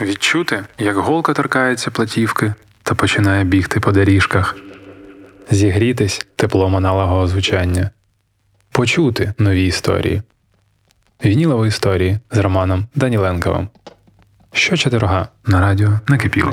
Відчути, як голка торкається платівки та починає бігти по доріжках, зігрітись теплом аналогового звучання, почути нові історії, вінілові історії з Романом Даніленковим. Що четверга на радіо накипіло.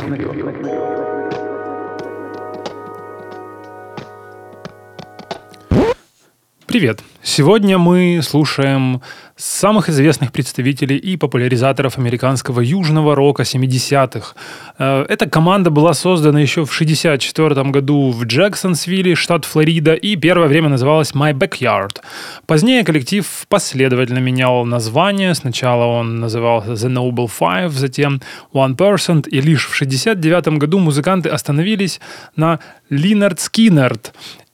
Привет! Сегодня мы слушаем самых известных представителей и популяризаторов американского южного рока 70-х. Э, эта команда была создана еще в 1964 году в Джексонсвилле, штат Флорида, и первое время называлась My Backyard. Позднее коллектив последовательно менял название. Сначала он назывался The Noble Five, затем One Percent, и лишь в 1969 году музыканты остановились на Линард Скиннерд,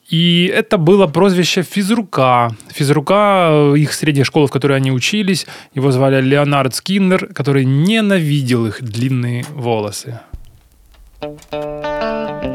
и это было прозвище физрука. Физрука их средней школы, в которой они учились, его звали Леонард Скиннер, который ненавидел их длинные волосы. Big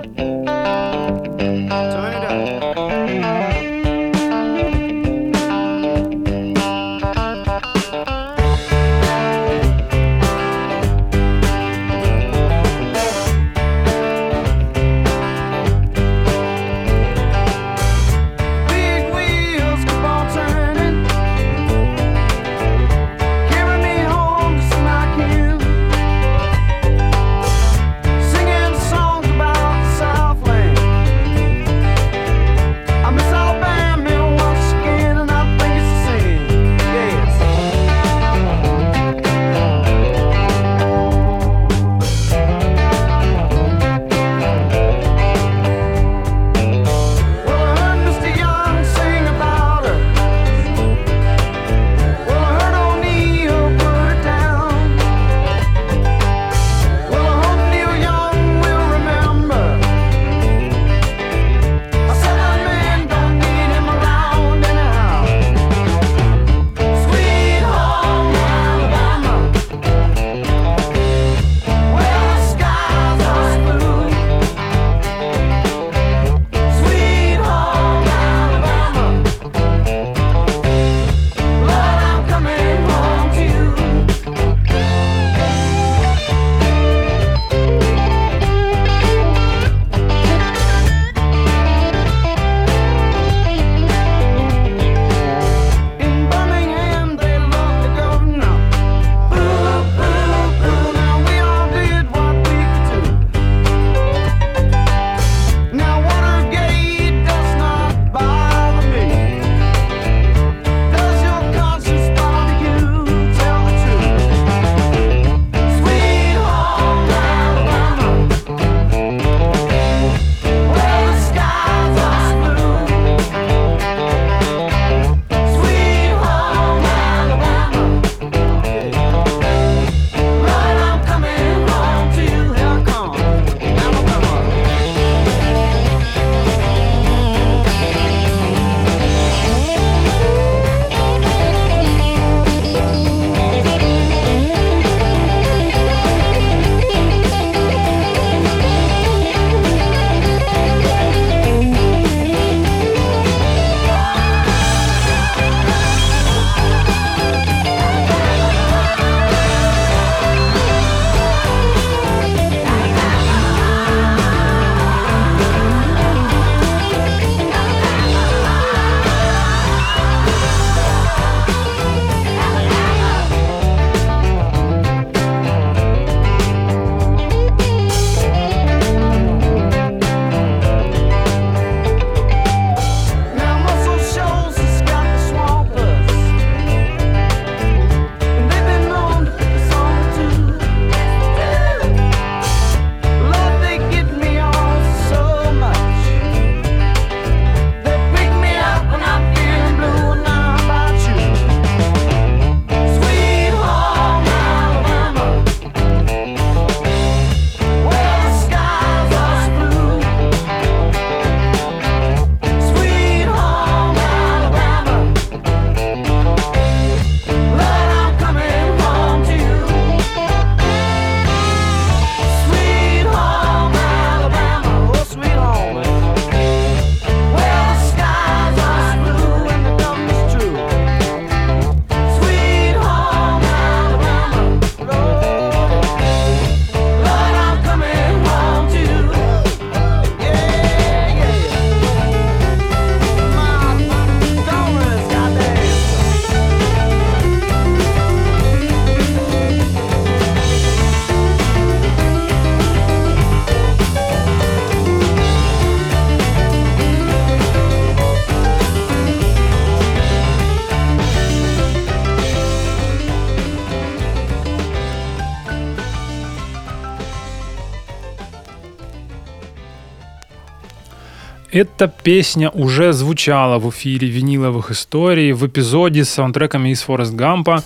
Эта песня уже звучала в эфире виниловых историй в эпизоде с саундтреками из Форест Гампа.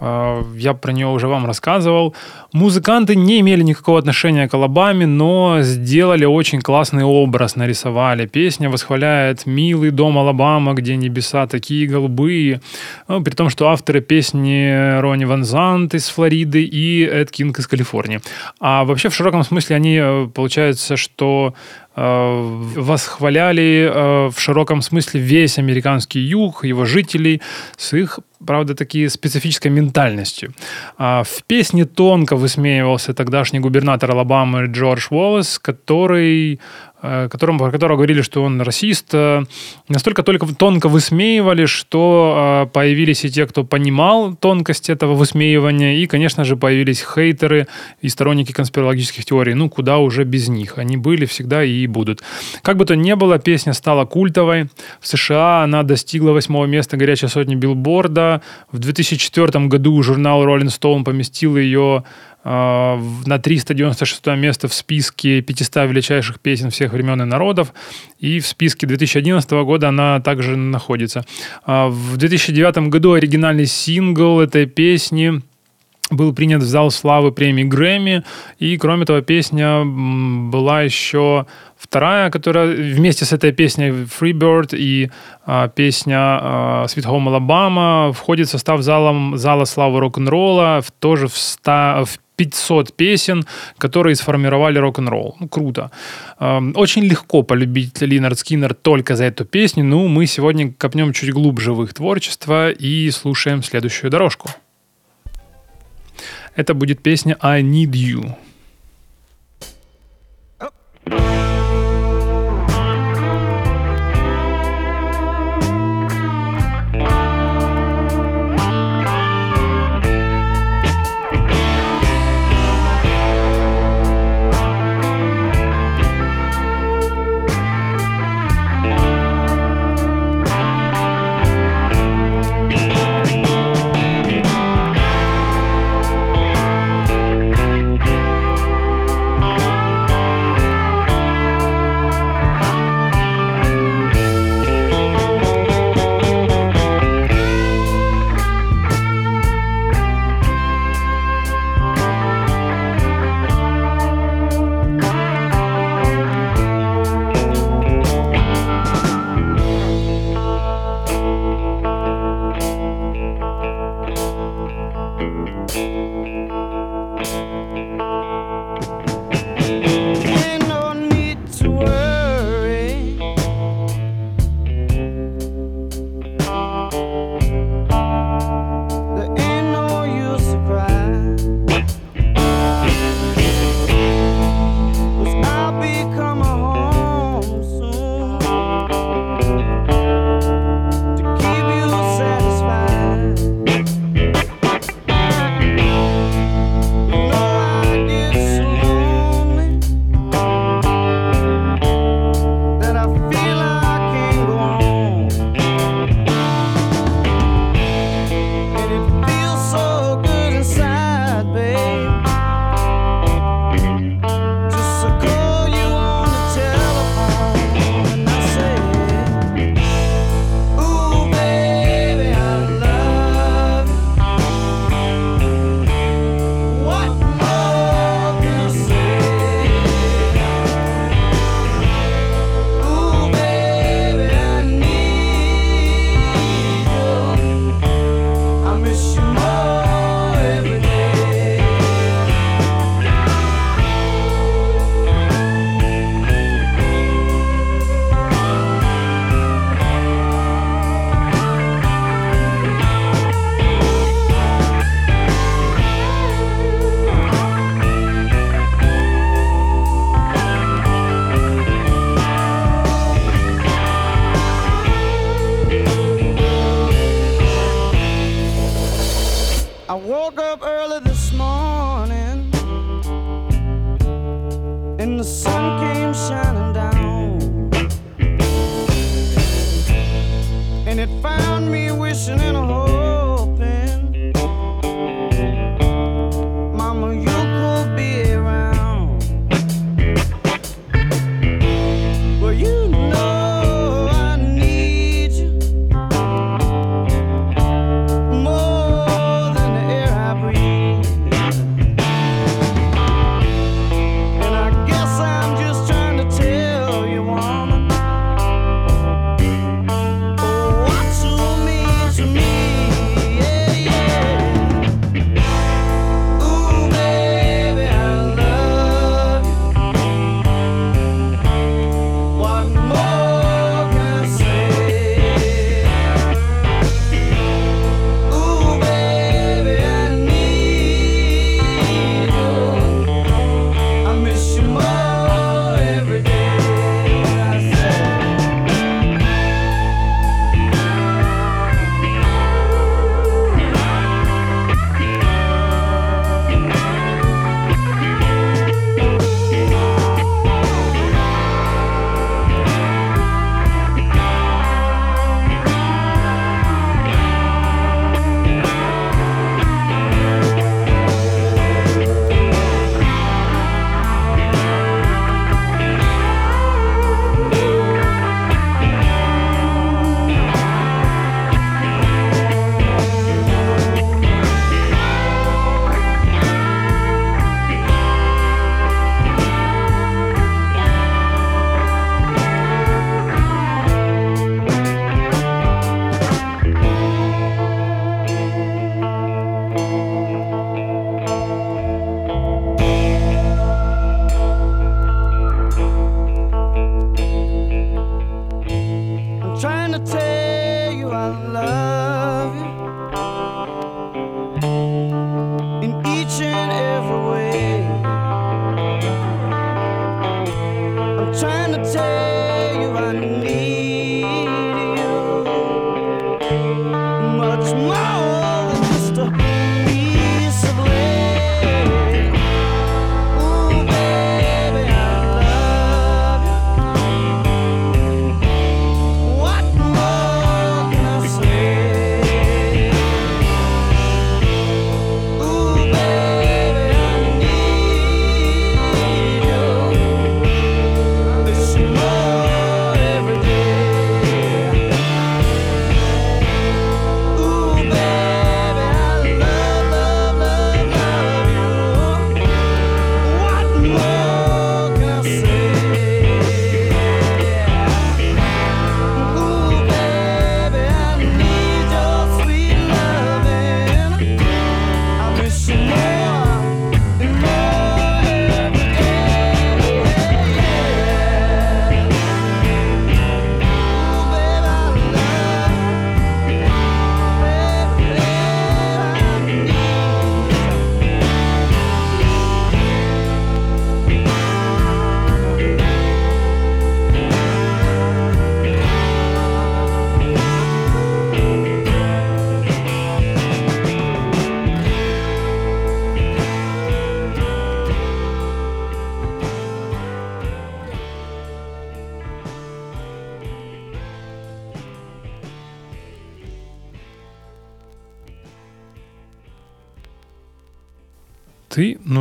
Э, Я про нее уже вам рассказывал. Музыканты не имели никакого отношения к Алабаме, но сделали очень классный образ, нарисовали. Песня восхваляет милый дом Алабама, где небеса такие голубые. Ну, При том, что авторы песни Ронни Ван Зант из Флориды и Эд Кинг из Калифорнии. А вообще в широком смысле они, э, получается, что э, восхваляли э, в широком смысле весь американский юг, его жителей с их, правда, такие специфической ментальностью. А В песне тонко высмеивался тогдашний губернатор Алабамы Джордж Уоллес, который которому, про которого говорили, что он расист, э, настолько только тонко высмеивали, что э, появились и те, кто понимал тонкость этого высмеивания, и, конечно же, появились хейтеры и сторонники конспирологических теорий. Ну, куда уже без них? Они были всегда и будут. Как бы то ни было, песня стала культовой. В США она достигла восьмого места горячей сотни билборда. В 2004 году журнал Rolling Stone поместил ее э, на 396 место в списке 500 величайших песен всех времен и народов. И в списке 2011 года она также находится. А В 2009 году оригинальный сингл этой песни был принят в зал славы премии Грэмми. И, кроме того, песня была еще вторая, которая вместе с этой песней Freebird и а, песня а, Sweet Home Alabama входит в состав зала, зала славы рок-н-ролла, в, тоже в, ста, в 500 песен, которые сформировали рок-н-ролл. Ну, круто. Эм, Очень легко полюбить Линард Скиннер только за эту песню. Ну, мы сегодня копнем чуть глубже в их творчество и слушаем следующую дорожку. Это будет песня I Need You.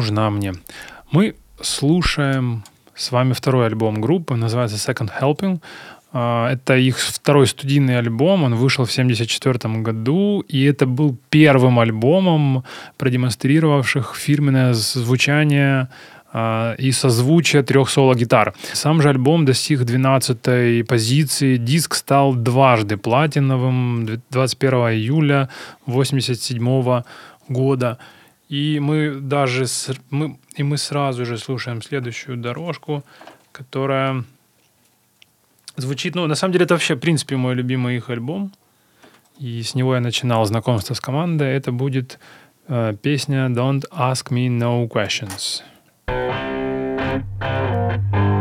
Нужна мне. Мы слушаем с вами второй альбом группы, называется Second Helping. А, Это их второй студийный альбом, он вышел в 1974 году, и это был первым альбомом, продемонстрировавших фирменное звучание а, и созвучие трех соло-гитар. Сам же альбом достиг 12-й позиции, диск стал дважды платиновым 21 июля 1987 года. И мы даже с- мы, и мы сразу же слушаем следующую дорожку, которая звучит, ну, на самом деле, это вообще, в принципе, мой любимый их альбом. И с него я начинал знакомство с командой. Это будет э, песня Don't Ask Me No Questions. Every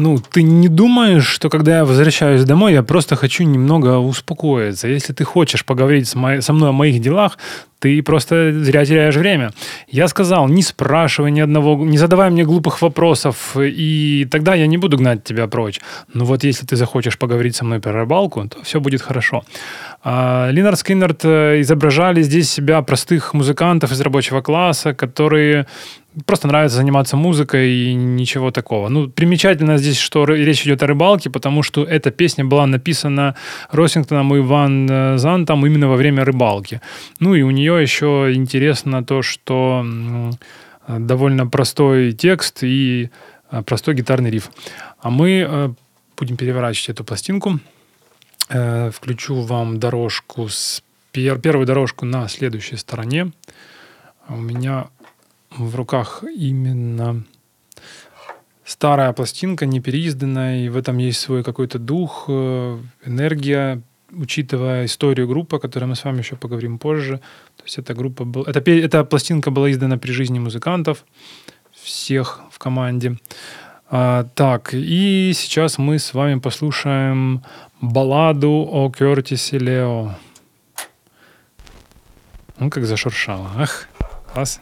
Ну, ты не думаешь, что когда я возвращаюсь домой, я просто хочу немного успокоиться. Если ты хочешь поговорить с мо- со мной о моих делах, ты просто зря теряешь время. Я сказал, не спрашивай ни одного, не задавай мне глупых вопросов, и тогда я не буду гнать тебя прочь. Но вот если ты захочешь поговорить со мной про рыбалку, то все будет хорошо. А, Линард Скиннерт э, изображали здесь себя простых музыкантов из рабочего класса, которые просто нравится заниматься музыкой и ничего такого. Ну, примечательно здесь, что речь идет о рыбалке, потому что эта песня была написана Росингтоном и Ван э, Зантом именно во время рыбалки. Ну и у нее еще интересно то, что довольно простой текст и э, простой гитарный риф. А мы будем переворачивать эту пластинку. Э, Включу вам дорожку с пер- первую дорожку на следующей стороне. А У меня в руках именно старая пластинка, не переизданная, и в этом есть свой какой-то дух, э, энергия, учитывая историю группы, о которой мы с вами еще поговорим позже. То есть эта группа была, эта, эта пластинка была издана при жизни музыкантов, всех в команде. А, так, и сейчас мы с вами послушаем балладу о Кертисе Лео. Ну, как зашуршало. Ах, класс.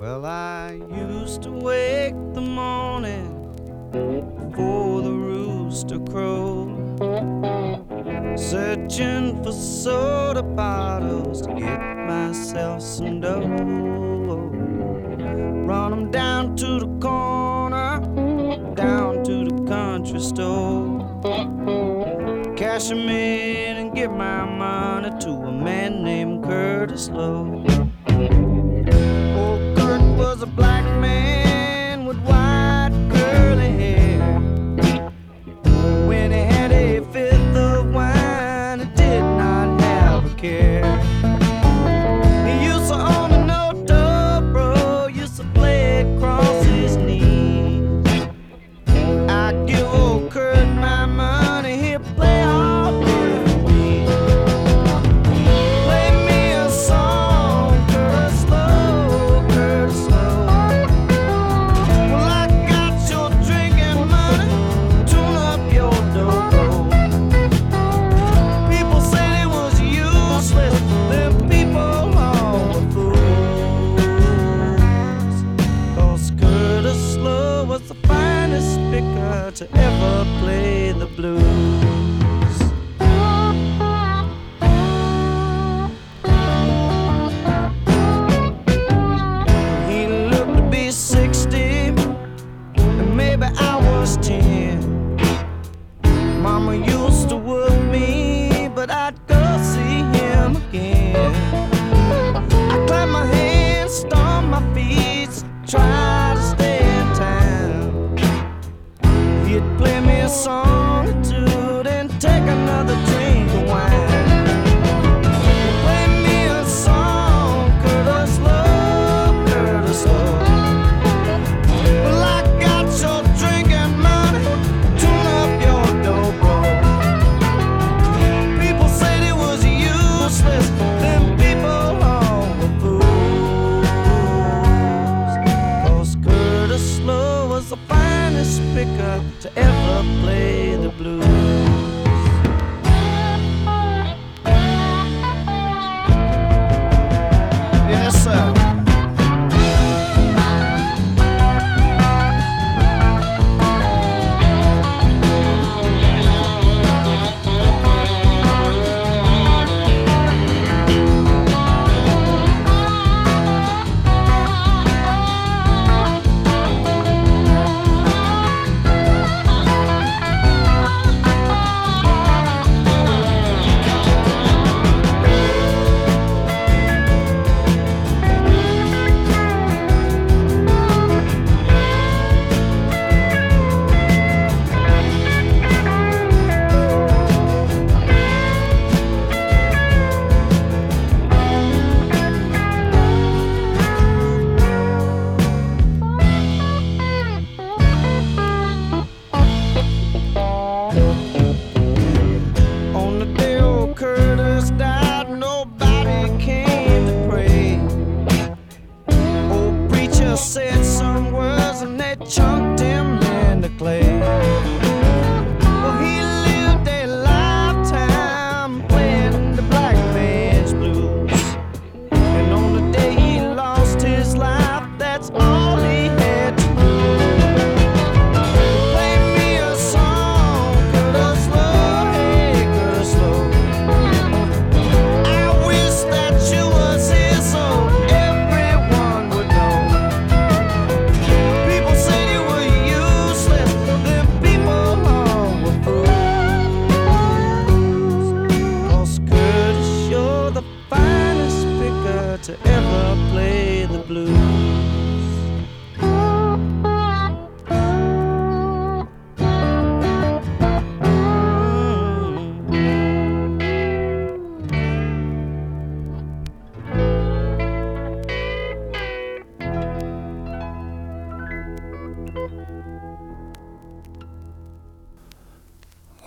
Well, I used to wake the morning before the rooster crowed, searching for soda bottles to get myself some dough. Run 'em down to the corner, down to the country store. Cash 'em in and give my money to a man named Curtis Lowe.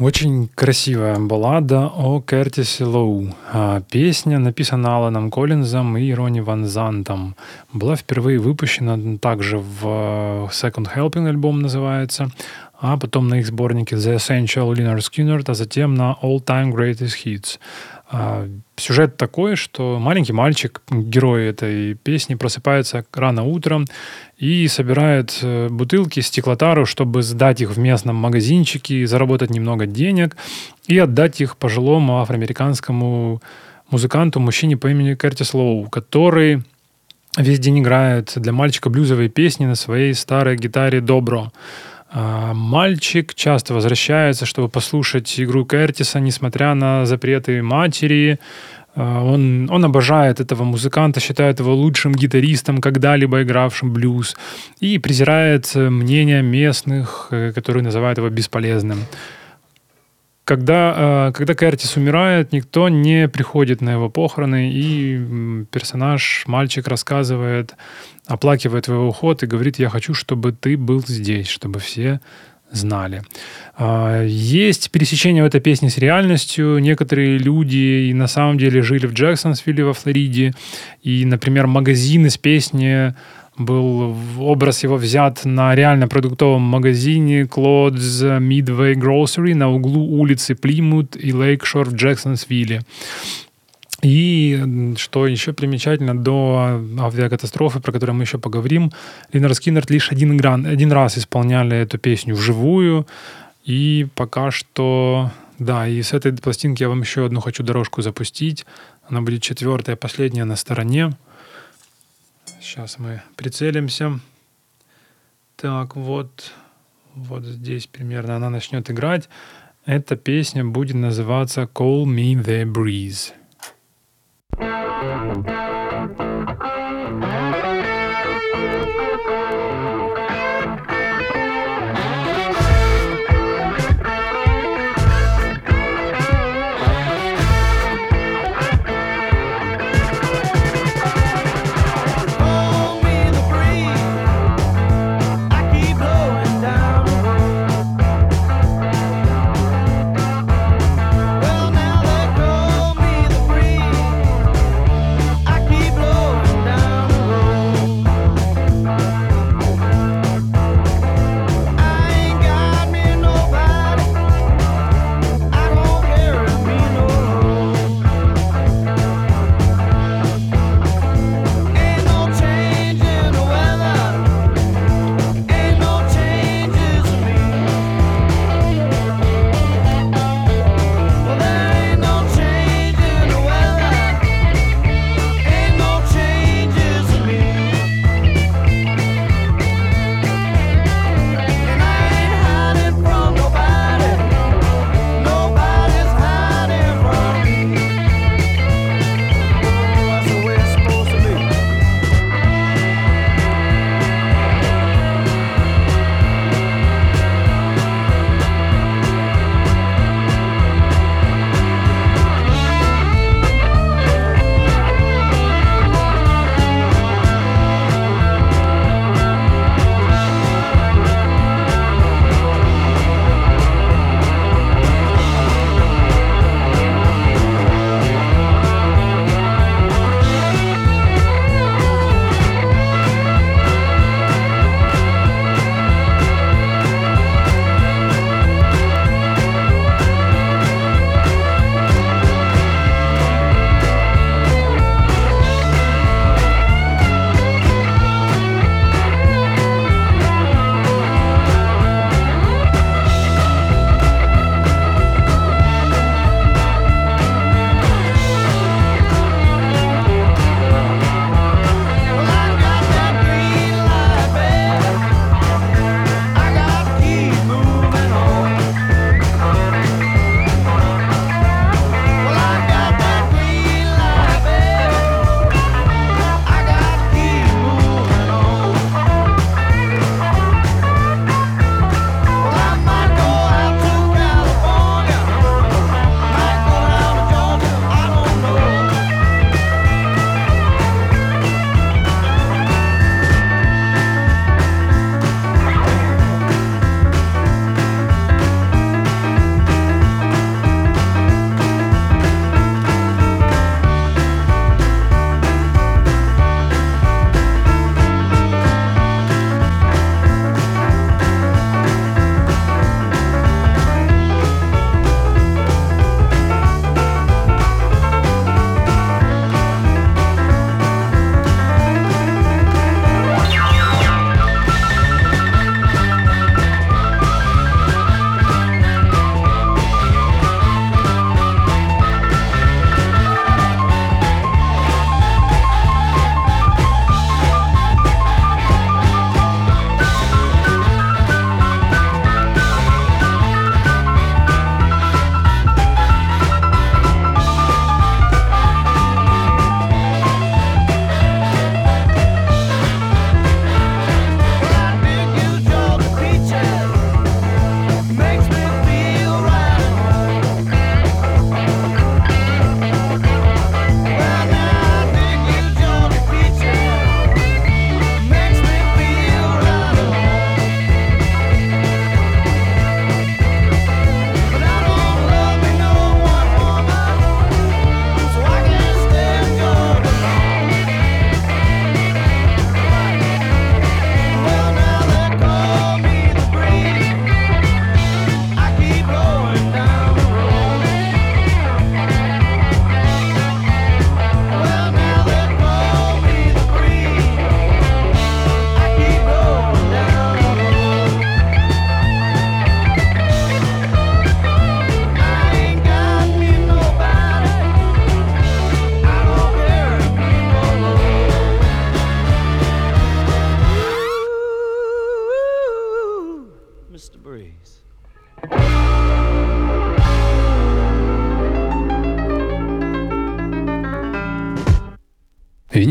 Очень красивая баллада о Кертисе Лоу. А, Песня написана Аланом Коллинзом и Ронни Ван Зантом. Была впервые выпущена также в э, Second Helping альбом называется, а потом на их сборнике The Essential Leonard Skinner, а затем на All Time Greatest Hits. А, Сюжет такой, что маленький мальчик, герой этой песни, просыпается рано утром и собирает э, бутылки, стеклотару, чтобы сдать их в местном магазинчике, заработать немного денег и отдать их пожилому афроамериканскому музыканту, мужчине по имени Кертис Лоу, который весь день играет для мальчика блюзовые песни на своей старой гитаре «Добро». А, Мальчик часто возвращается, чтобы послушать игру Кертиса, несмотря на запреты матери. А, Он, он обожает этого музыканта, считает его лучшим гитаристом, когда-либо игравшим блюз, и презирает мнение местных, э, которые называют его бесполезным. Когда, э, когда Кертис умирает, никто не приходит на его похороны, и персонаж, мальчик, рассказывает, оплакивает его уход и говорит, я хочу, чтобы ты был здесь, чтобы все знали. А, Есть пересечение в этой песне с реальностью. Некоторые люди и на самом деле жили в Джексонсвилле во Флориде. И, например, магазин из песни был образ его взят на реально продуктовом магазине Clothes Midway Grocery на углу улицы Плимут и Лейкшор в Джексонсвилле. И что еще примечательно, до авиакатастрофы, про которую мы еще поговорим, Линар Скиннерт лишь один, гран, один раз исполняли эту песню вживую. И пока что, да, и с этой пластинки я вам еще одну хочу дорожку запустить. Она будет четвертая, последняя на стороне. Сейчас мы прицелимся. Так, вот, вот здесь примерно она начнет играть. Эта песня будет называться Call Me The Breeze.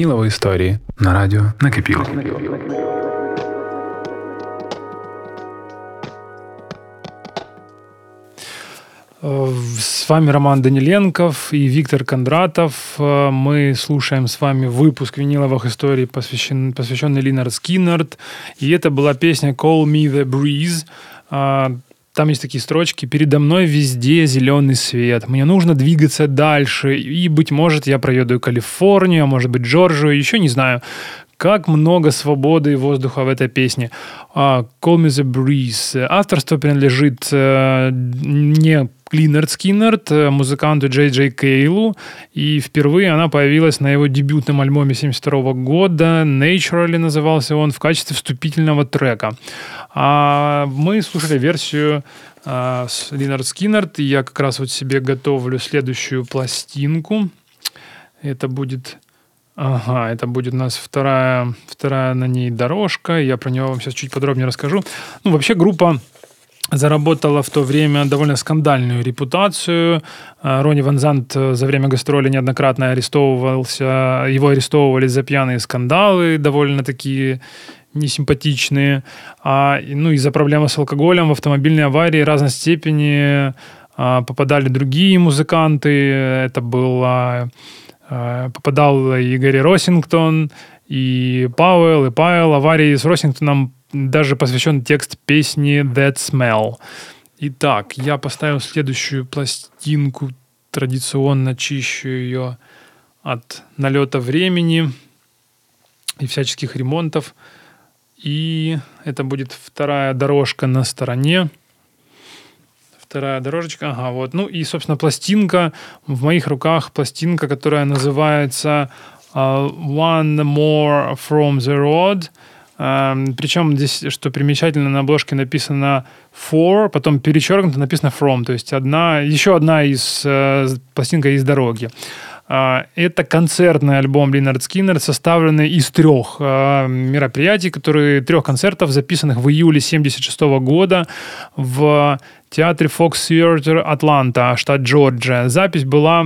Вінілові історії на радіо накипіло. Э, С вами Роман Даниленков и Виктор Кондратов. Э, Мы слушаем с вами выпуск виниловых историй, посвящен, посвященный Линард Скиннерд. И это была песня «Call Me The Breeze». там есть такие строчки «Передо мной везде зеленый свет. Мне нужно двигаться дальше. И, быть может, я проеду Калифорнию, а может быть, Джорджию, еще не знаю. Как много свободы и воздуха в этой песне. А, Call Me The Breeze. Авторство принадлежит э, не Lynyrd Skynyrd, э, музыканту Джей Джей Кейлу. И впервые она появилась на его дебютном альбоме 72 года. Naturally назывался он в качестве вступительного трека. А мы слушали версию а, с Lynyrd Skynyrd. И я как раз вот себе готовлю следующую пластинку. Это будет Ага, это будет у нас вторая, вторая на ней дорожка. Я про нее вам сейчас чуть подробнее расскажу. Ну, вообще группа заработала в то время довольно скандальную репутацию. А, Ронни Ван Зант э, за время гастроли неоднократно арестовывался. Его арестовывали за пьяные скандалы, довольно такие несимпатичные. А, и, ну, из-за проблемы с алкоголем в автомобильной аварии разной степени а, попадали другие музыканты. Это было попадал и Гэри Росингтон, и Пауэлл, и Пайл. Аварии с Росингтоном даже посвящен текст песни That Smell. Итак, я поставил следующую пластинку, традиционно чищу ее от налета времени и всяческих ремонтов. И это будет вторая дорожка на стороне. Вторая дорожечка, ага, вот. Ну и, собственно, пластинка. В моих руках пластинка, которая называется а, One More From The Road. Эм, Причем здесь, что примечательно, на обложке написано For, потом перечеркнуто написано From, то есть одна, еще одна из э, пластинка из дороги. А, Это концертный альбом Линард Скиннер, составленный из трех э, мероприятий, которые трех концертов, записанных в июле 76 года в театре Fox Theatre Атланта, штат Джорджия. Запись была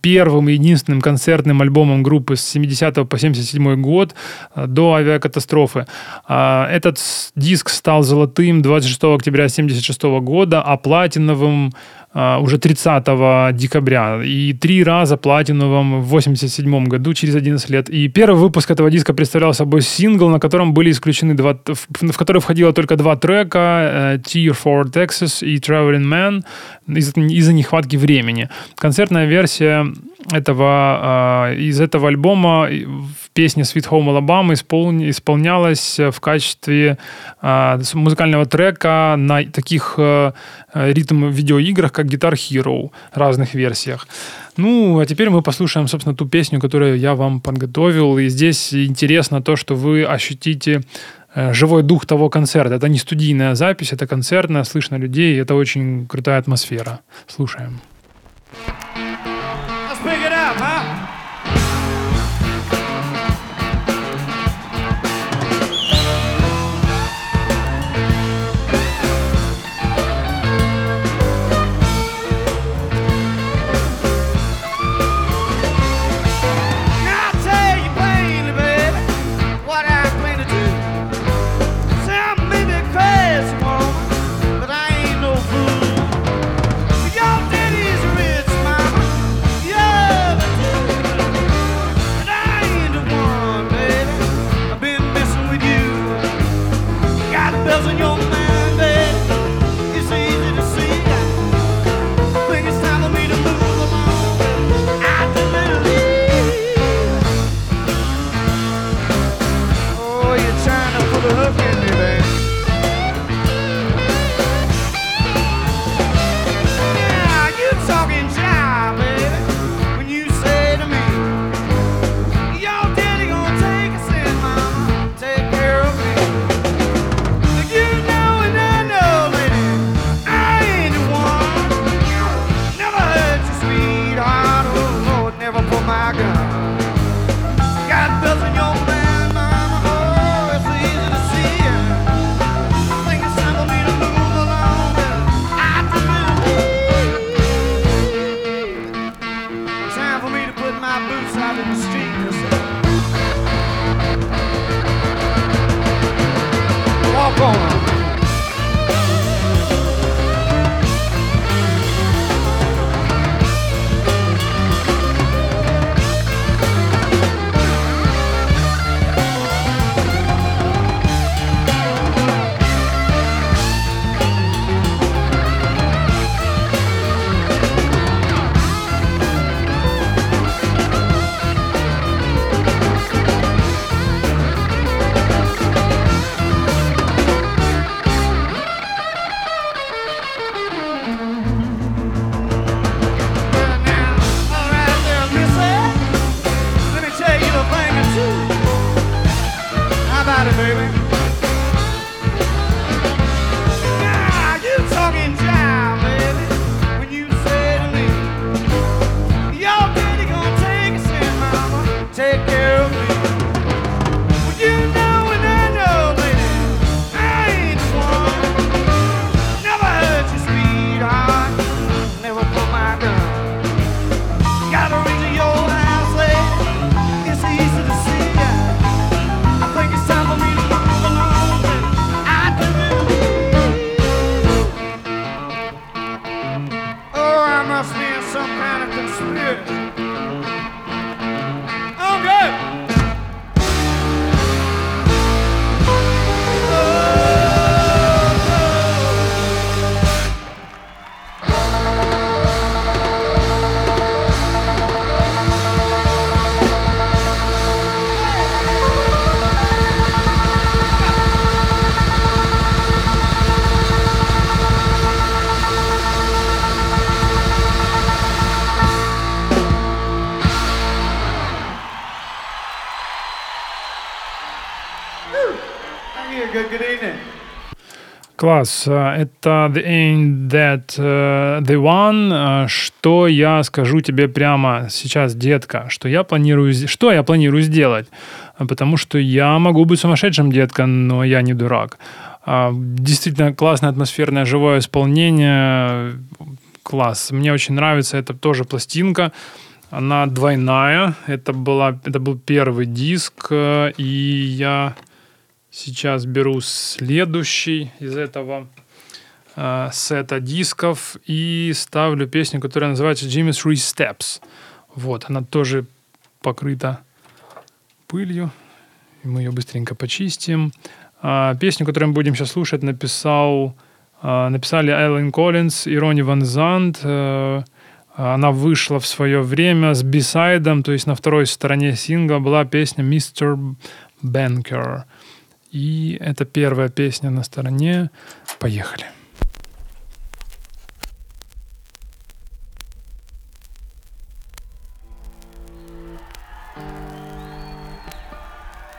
первым и единственным концертным альбомом группы с 70 по 77 год э, до авиакатастрофы. А, Этот диск стал золотым 26 октября 76 года, а платиновым а, уже 30 декабря. И три раза платиновым в 87 году, через 11 лет. И первый выпуск этого диска представлял собой сингл, на котором были исключены два, в, в который входило только два трека э, Tear for Texas и Traveling Man из- из-за нехватки времени. Концертная версия этого, а, из этого альбома в песне Sweet Home Alabama исполн- исполнялась в качестве а, музыкального трека на таких э, ритм-видеоиграх, как Guitar Hero, разных версиях. Ну, а теперь мы послушаем, собственно, ту песню, которую я вам подготовил. И здесь интересно то, что вы ощутите э, живой дух того концерта. Это не студийная запись, это концертная, слышно людей, это очень крутая атмосфера. Слушаем. Класс. Э, Это The Ain't That э, The One. Э, Что я скажу тебе прямо сейчас, детка? Что я планирую, что я планирую сделать? Потому что я могу быть сумасшедшим, детка, но я не дурак. Действительно классное атмосферное живое исполнение. Класс. Мне очень нравится. Это тоже пластинка. Она двойная. Это, была, это был первый диск. И я Сейчас беру следующий из этого э, сета дисков и ставлю песню, которая называется Jimmy's Three Steps. Вот, она тоже покрыта пылью. Мы ее быстренько почистим. А, песню, которую мы будем сейчас слушать, написал, а, написали Эллен Коллинз и Ронни Ван Зант. Э, Она вышла в свое время с бисайдом, то есть на второй стороне сингла была песня «Мистер Бенкер». И это первая песня на стороне. Поехали.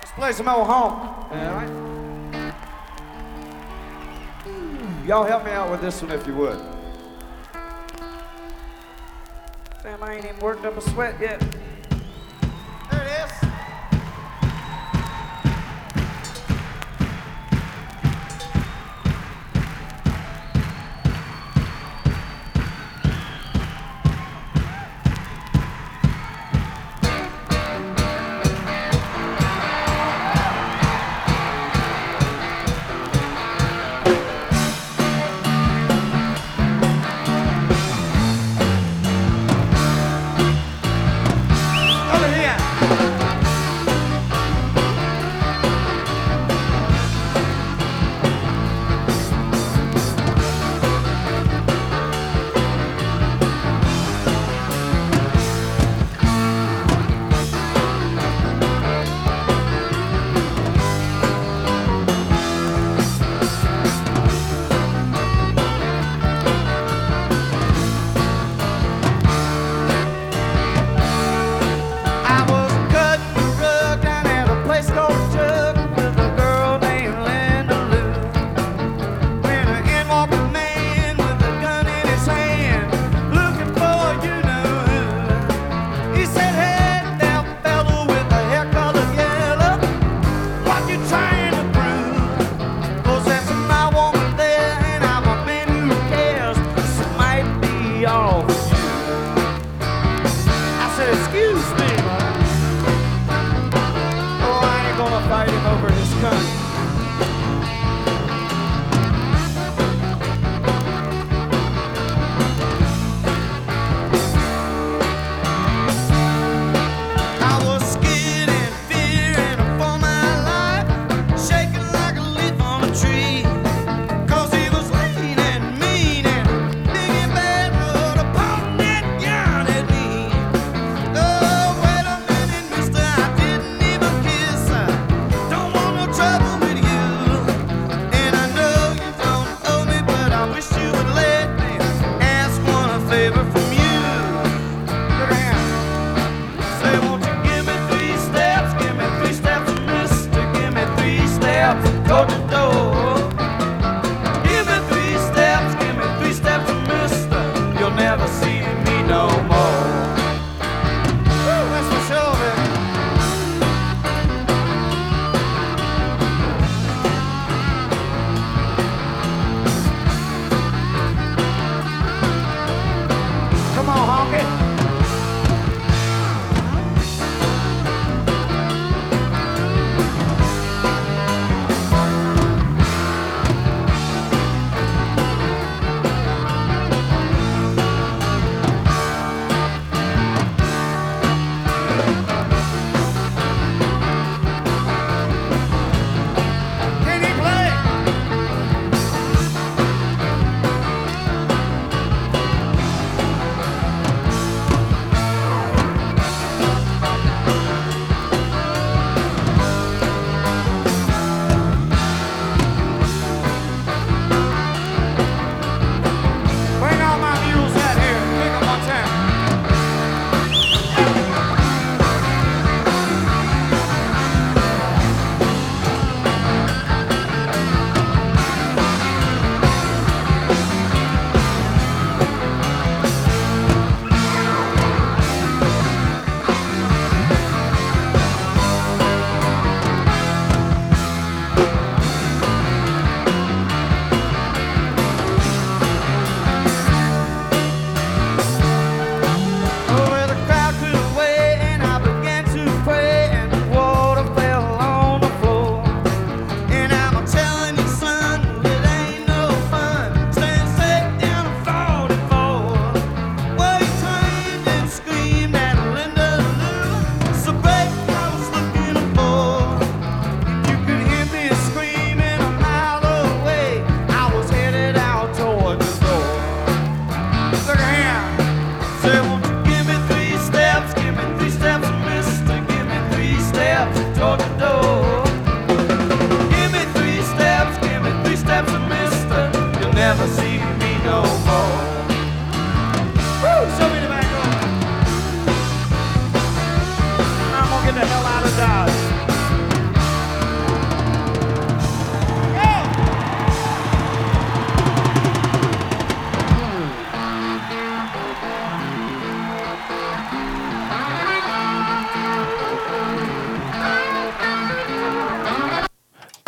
Let's play some old honk. All right. Y'all help me out with this one if you would. Damn, I ain't even worked up a sweat yet. There it is.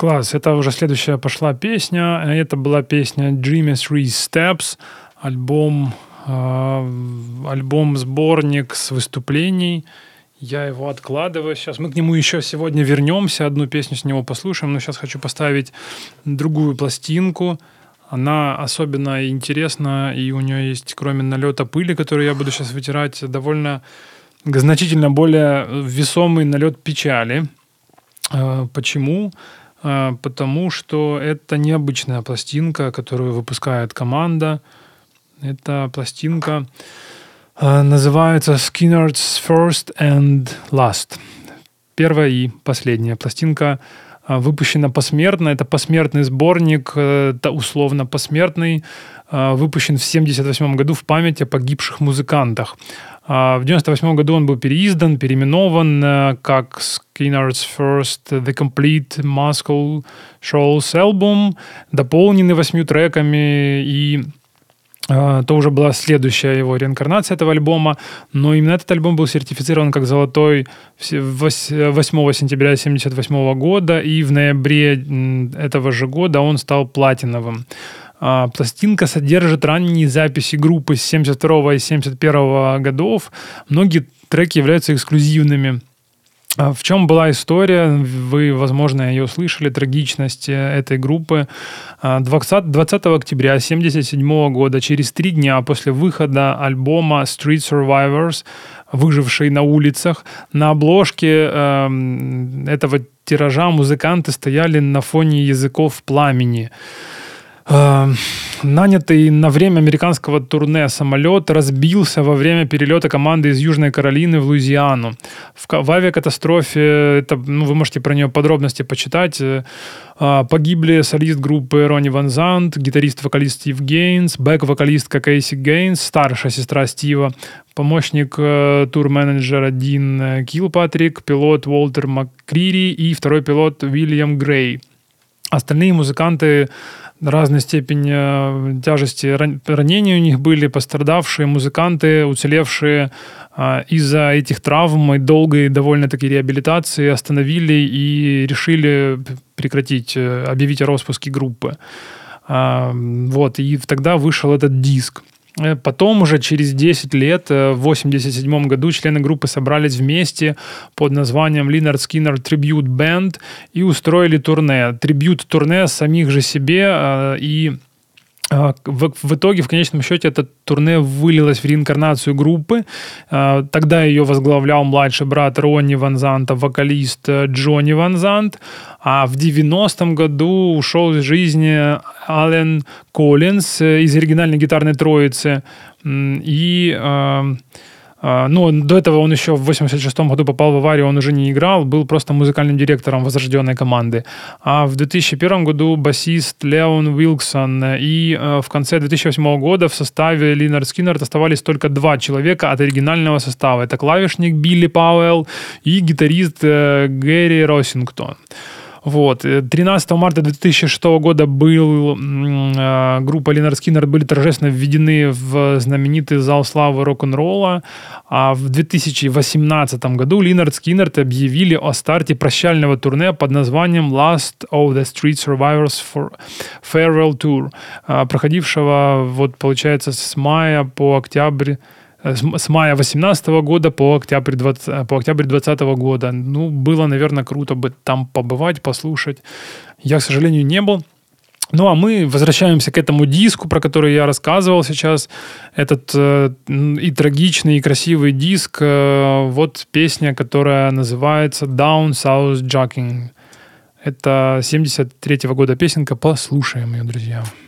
Класс, это уже следующая пошла песня. Это была песня Dreamy Three Steps, альбом, э, альбом-сборник с выступлений. Я его откладываю сейчас. Мы к нему еще сегодня вернемся, одну песню с него послушаем, но сейчас хочу поставить другую пластинку. Она особенно интересна, и у нее есть, кроме налета пыли, который я буду сейчас вытирать, довольно значительно более весомый налет печали. Э, Почему? Э, Потому что это необычная пластинка, которую выпускает команда. Эта пластинка э, называется Skinner's First and Last. Первая и последняя пластинка э, выпущена посмертно. Это посмертный сборник, это условно посмертный, э, выпущен в 1978 году в память о погибших музыкантах. А В 1998 году он был переиздан, переименован э, как Skinner's First The Complete Muscle Shoals Album, дополненный восьмью треками и то уже была следующая его реинкарнация этого альбома, но именно этот альбом был сертифицирован как золотой все- вось- 8 сентября 1978 года, и в ноябре этого же года он стал платиновым. А, Пластинка содержит ранние записи группы с 72 и 71 годов. Многие треки являются эксклюзивными. А В чем была история? Вы, возможно, ее слышали, трагичность э, этой группы. А, 20, 20 октября 1977 года, через три дня после выхода альбома Street Survivors, выживший на улицах, на обложке эм, этого тиража музыканты стояли на фоне языков пламени. Э, Нанятый на время американского турне самолет разбился во время перелета команды из Южной Каролины в Луизиану. В, в авиакатастрофе, это, ну, вы можете про нее подробности почитать, э, а, погибли солист группы Ронни Ван Зант, гитарист-вокалист Стив Гейнс, бэк-вокалистка Кейси Гейнс, старшая сестра Стива, помощник э, тур-менеджера Дин э, Килпатрик, пилот Уолтер МакКрири и второй пилот Уильям Грей. Остальные музыканты разной степени э, тяжести ран- ранений у них были, пострадавшие музыканты, уцелевшие а, из-за этих травм и долгой довольно-таки реабилитации остановили и решили прекратить, э, объявить о распуске группы. Вот, и тогда вышел этот диск. Э, Потом уже через 10 лет, э, в 87 году, члены группы собрались вместе под названием Leonard Skinner Tribute Band и устроили турне. Трибют-турне самих же себе э, и в, в итоге, в конечном счете, это турне вылилось в реинкарнацию группы. А, Тогда ее возглавлял младший брат Ронни Ван Занта, вокалист э, Джонни Ван Зант. А в 90-м году ушел из жизни Ален Коллинз э, из оригинальной гитарной троицы. И э, а, ну, до этого он еще в 86 году попал в аварию, он уже не играл, был просто музыкальным директором возрожденной команды. А в 2001 году басист Леон Уилксон. И э, в конце 2008 года в составе Линард Скиннерт оставались только два человека от оригинального состава. Это клавишник Билли Пауэлл и гитарист э, Гэри Росингтон. Вот. э, 13 марта 2006 года был э, группа Ленар Скиннер были торжественно введены в знаменитый зал славы рок-н-ролла. А в 2018 году Линард Скиннерт объявили о старте прощального турне под названием Last of the Street Survivors for Farewell Tour, а, проходившего, вот, получается, с мая по октябрь э, с м- с мая 18 года по октябрь 20, по октябрь 20 года. Ну, было, наверное, круто бы там побывать, послушать. Я, к сожалению, не был. Ну, а мы возвращаемся к этому диску, про который я рассказывал сейчас. Этот э, и трагичный, и красивый диск. Э, вот песня, которая называется Down South Jogging. Это 73 года песенка. Послушаем ее, друзья. Well,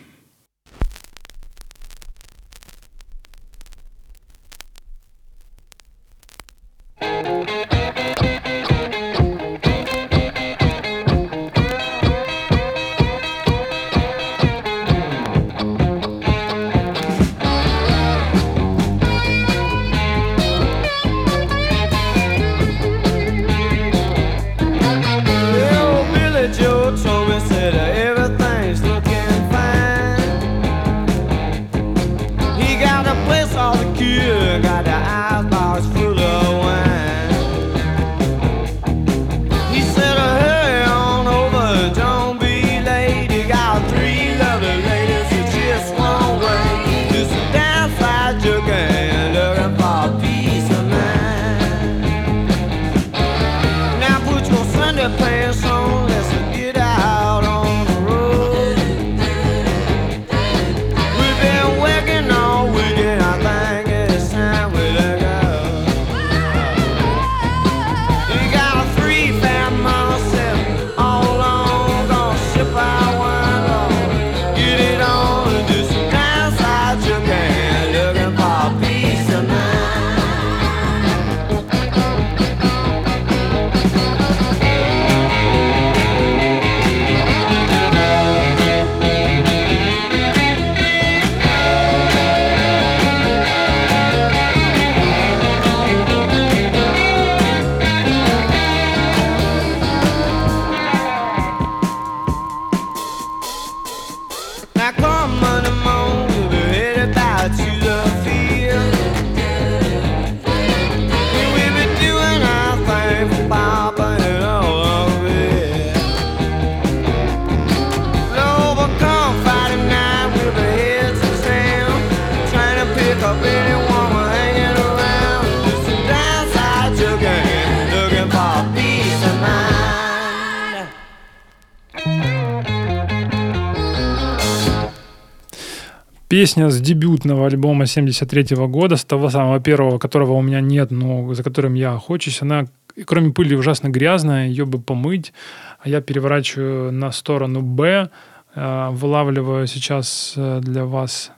Песня с дебютного альбома 73 года, с того самого первого, которого у меня нет, но за которым я охочусь. Она, кроме пыли, ужасно грязная, ее бы помыть. А я переворачиваю на сторону «Б», э, вылавливаю сейчас э, для вас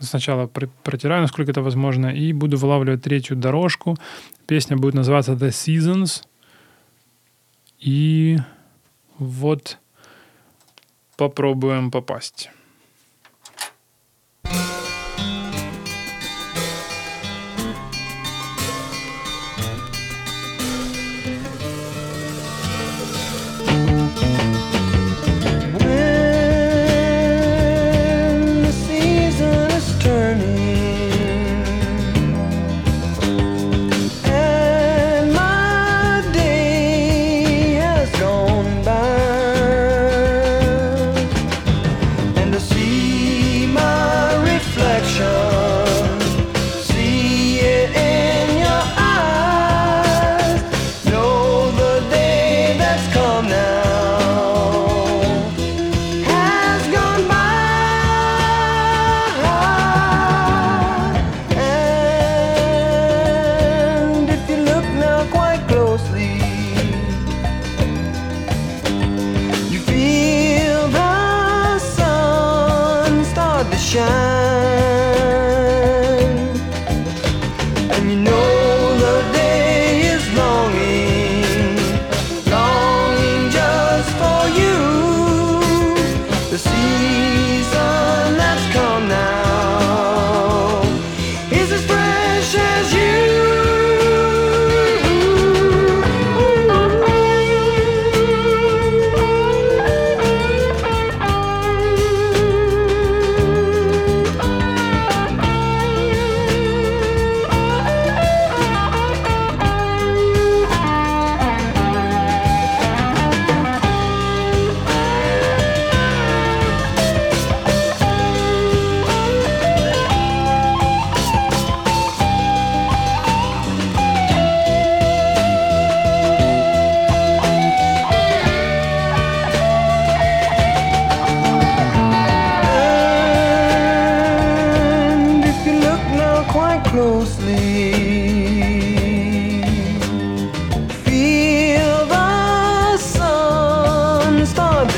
сначала пр- протираю, насколько это возможно, и буду вылавливать третью дорожку. Песня будет называться The Seasons. И вот попробуем попасть.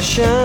passion.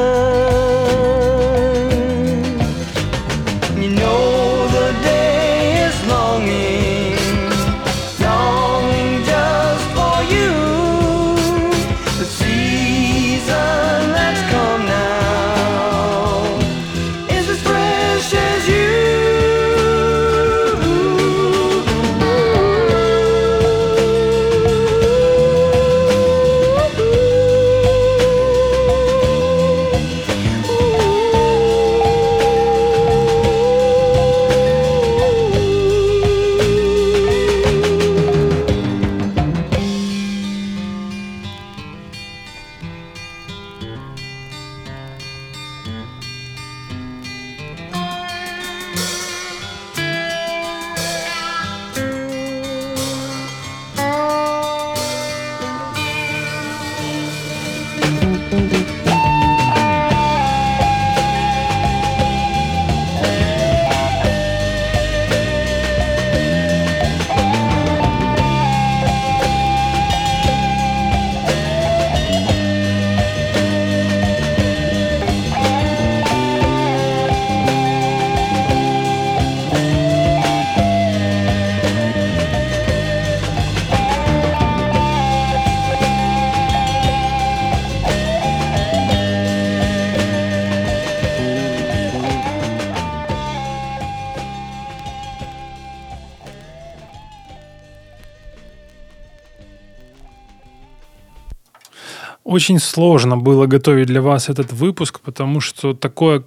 Очень сложно было готовить для вас этот выпуск, потому что такое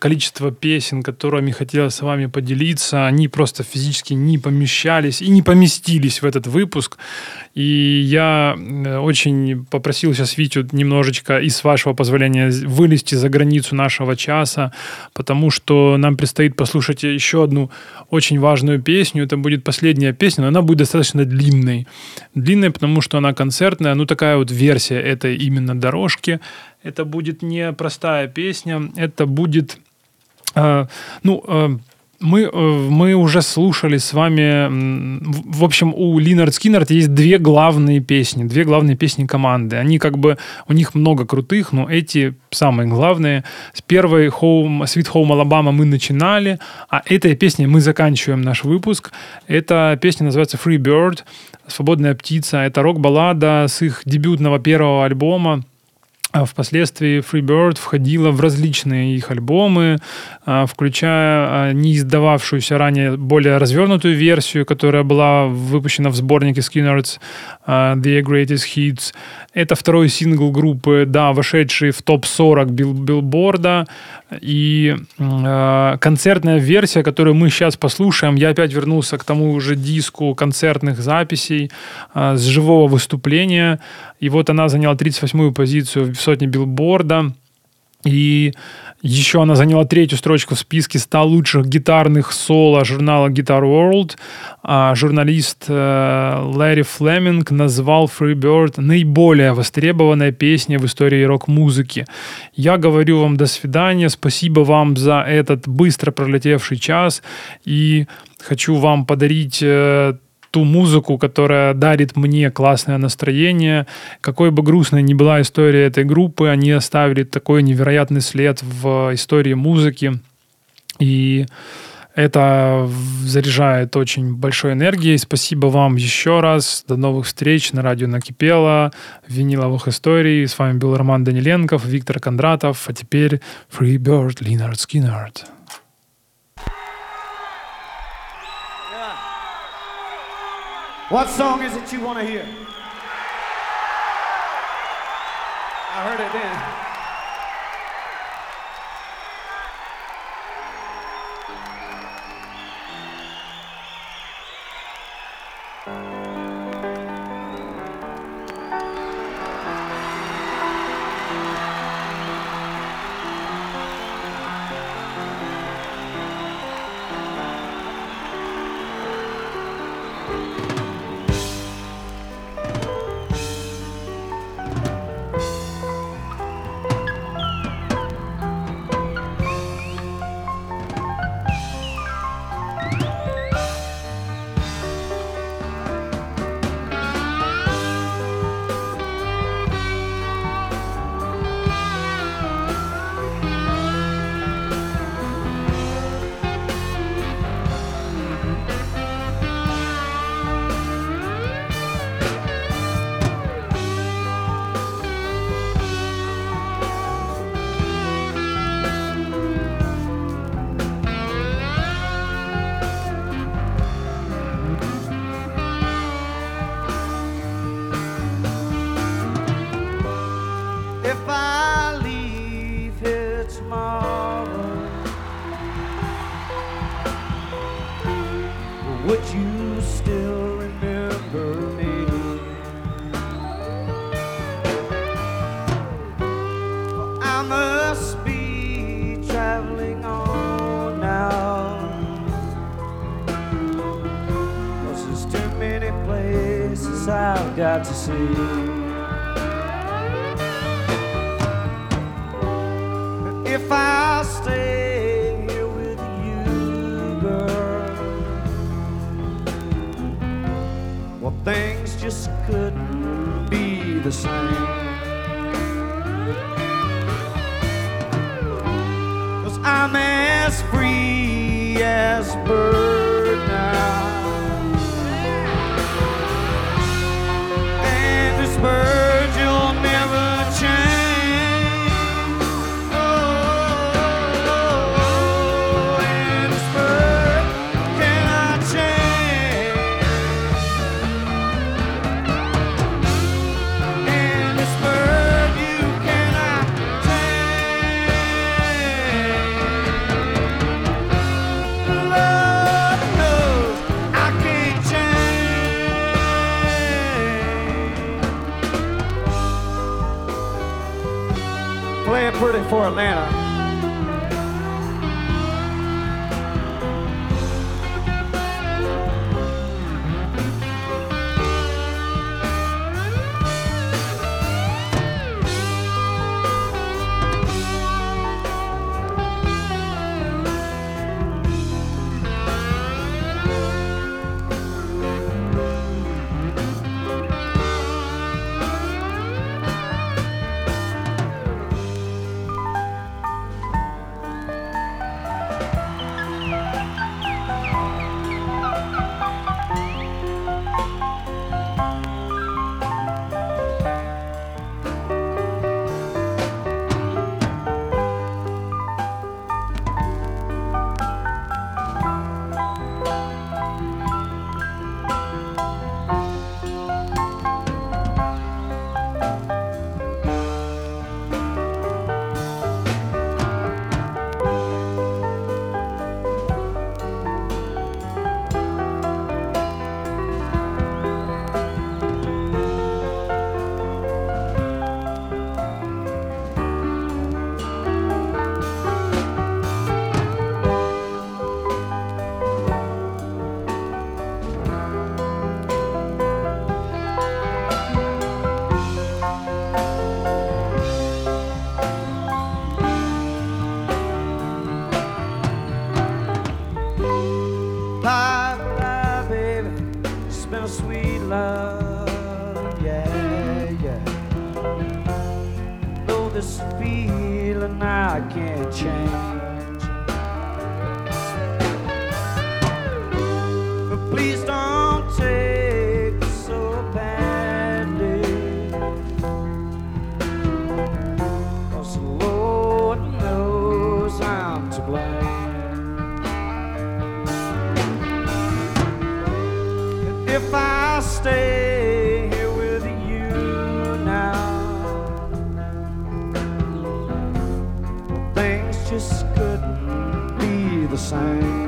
количество песен, которыми хотелось с вами поделиться, они просто физически не помещались и не поместились в этот выпуск. И я э, очень попросил сейчас Витю немножечко, и с вашего позволения, вылезти за границу нашего часа, потому что нам предстоит послушать еще одну очень важную песню. Это будет последняя песня, но она будет достаточно длинной. Длинной, потому что она концертная, ну такая вот версия этой именно дорожки. Это будет не простая песня, это будет Э, Ну, э, мы, э, мы уже слушали с вами, в общем, у Линард Скиннерт есть две главные песни, две главные песни команды. Они как бы, у них много крутых, но эти самые главные. С первой Home, Sweet Home Alabama мы начинали, а этой песней мы заканчиваем наш выпуск. Эта песня называется Free Bird, «Свободная птица». Это рок-баллада с их дебютного первого альбома. А Впоследствии Freebird входила в различные их альбомы, а, включая а, не издававшуюся ранее более развернутую версию, которая была выпущена в сборнике Skinner's а, The Greatest Hits. Это второй сингл группы, да, вошедший в топ-40 бил- билборда. И э, концертная версия, которую мы сейчас послушаем, я опять вернулся к тому же диску концертных записей э, с живого выступления. И вот она заняла 38-ю позицию в сотне билборда. И еще она заняла третью строчку в списке 100 лучших гитарных соло журнала Guitar World. А журналист э, Ларри Флеминг назвал Freebird наиболее востребованной песней в истории рок-музыки. Я говорю вам до свидания. Спасибо вам за этот быстро пролетевший час. И хочу вам подарить э, ту музыку, которая дарит мне классное настроение. Какой бы грустной ни была история этой группы, они оставили такой невероятный след в истории музыки. И это заряжает очень большой энергией. Спасибо вам еще раз. До новых встреч на радио Накипело, виниловых историй. С вами был Роман Даниленков, Виктор Кондратов. А теперь Free Bird, Линард Скиннерд. What song is it you want to hear? I heard it then. For Atlanta. if I stay here with you now, things just couldn't be the same.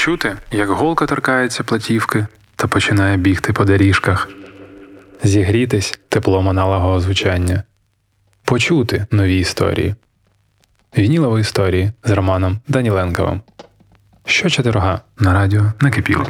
Відчути, як голка торкається платівки та починає бігти по доріжках. Зігрітись теплом аналогового звучання. Почути нові історії. Вінілові історії з Романом Даніленковим. Щочетверга на радіо накипіло.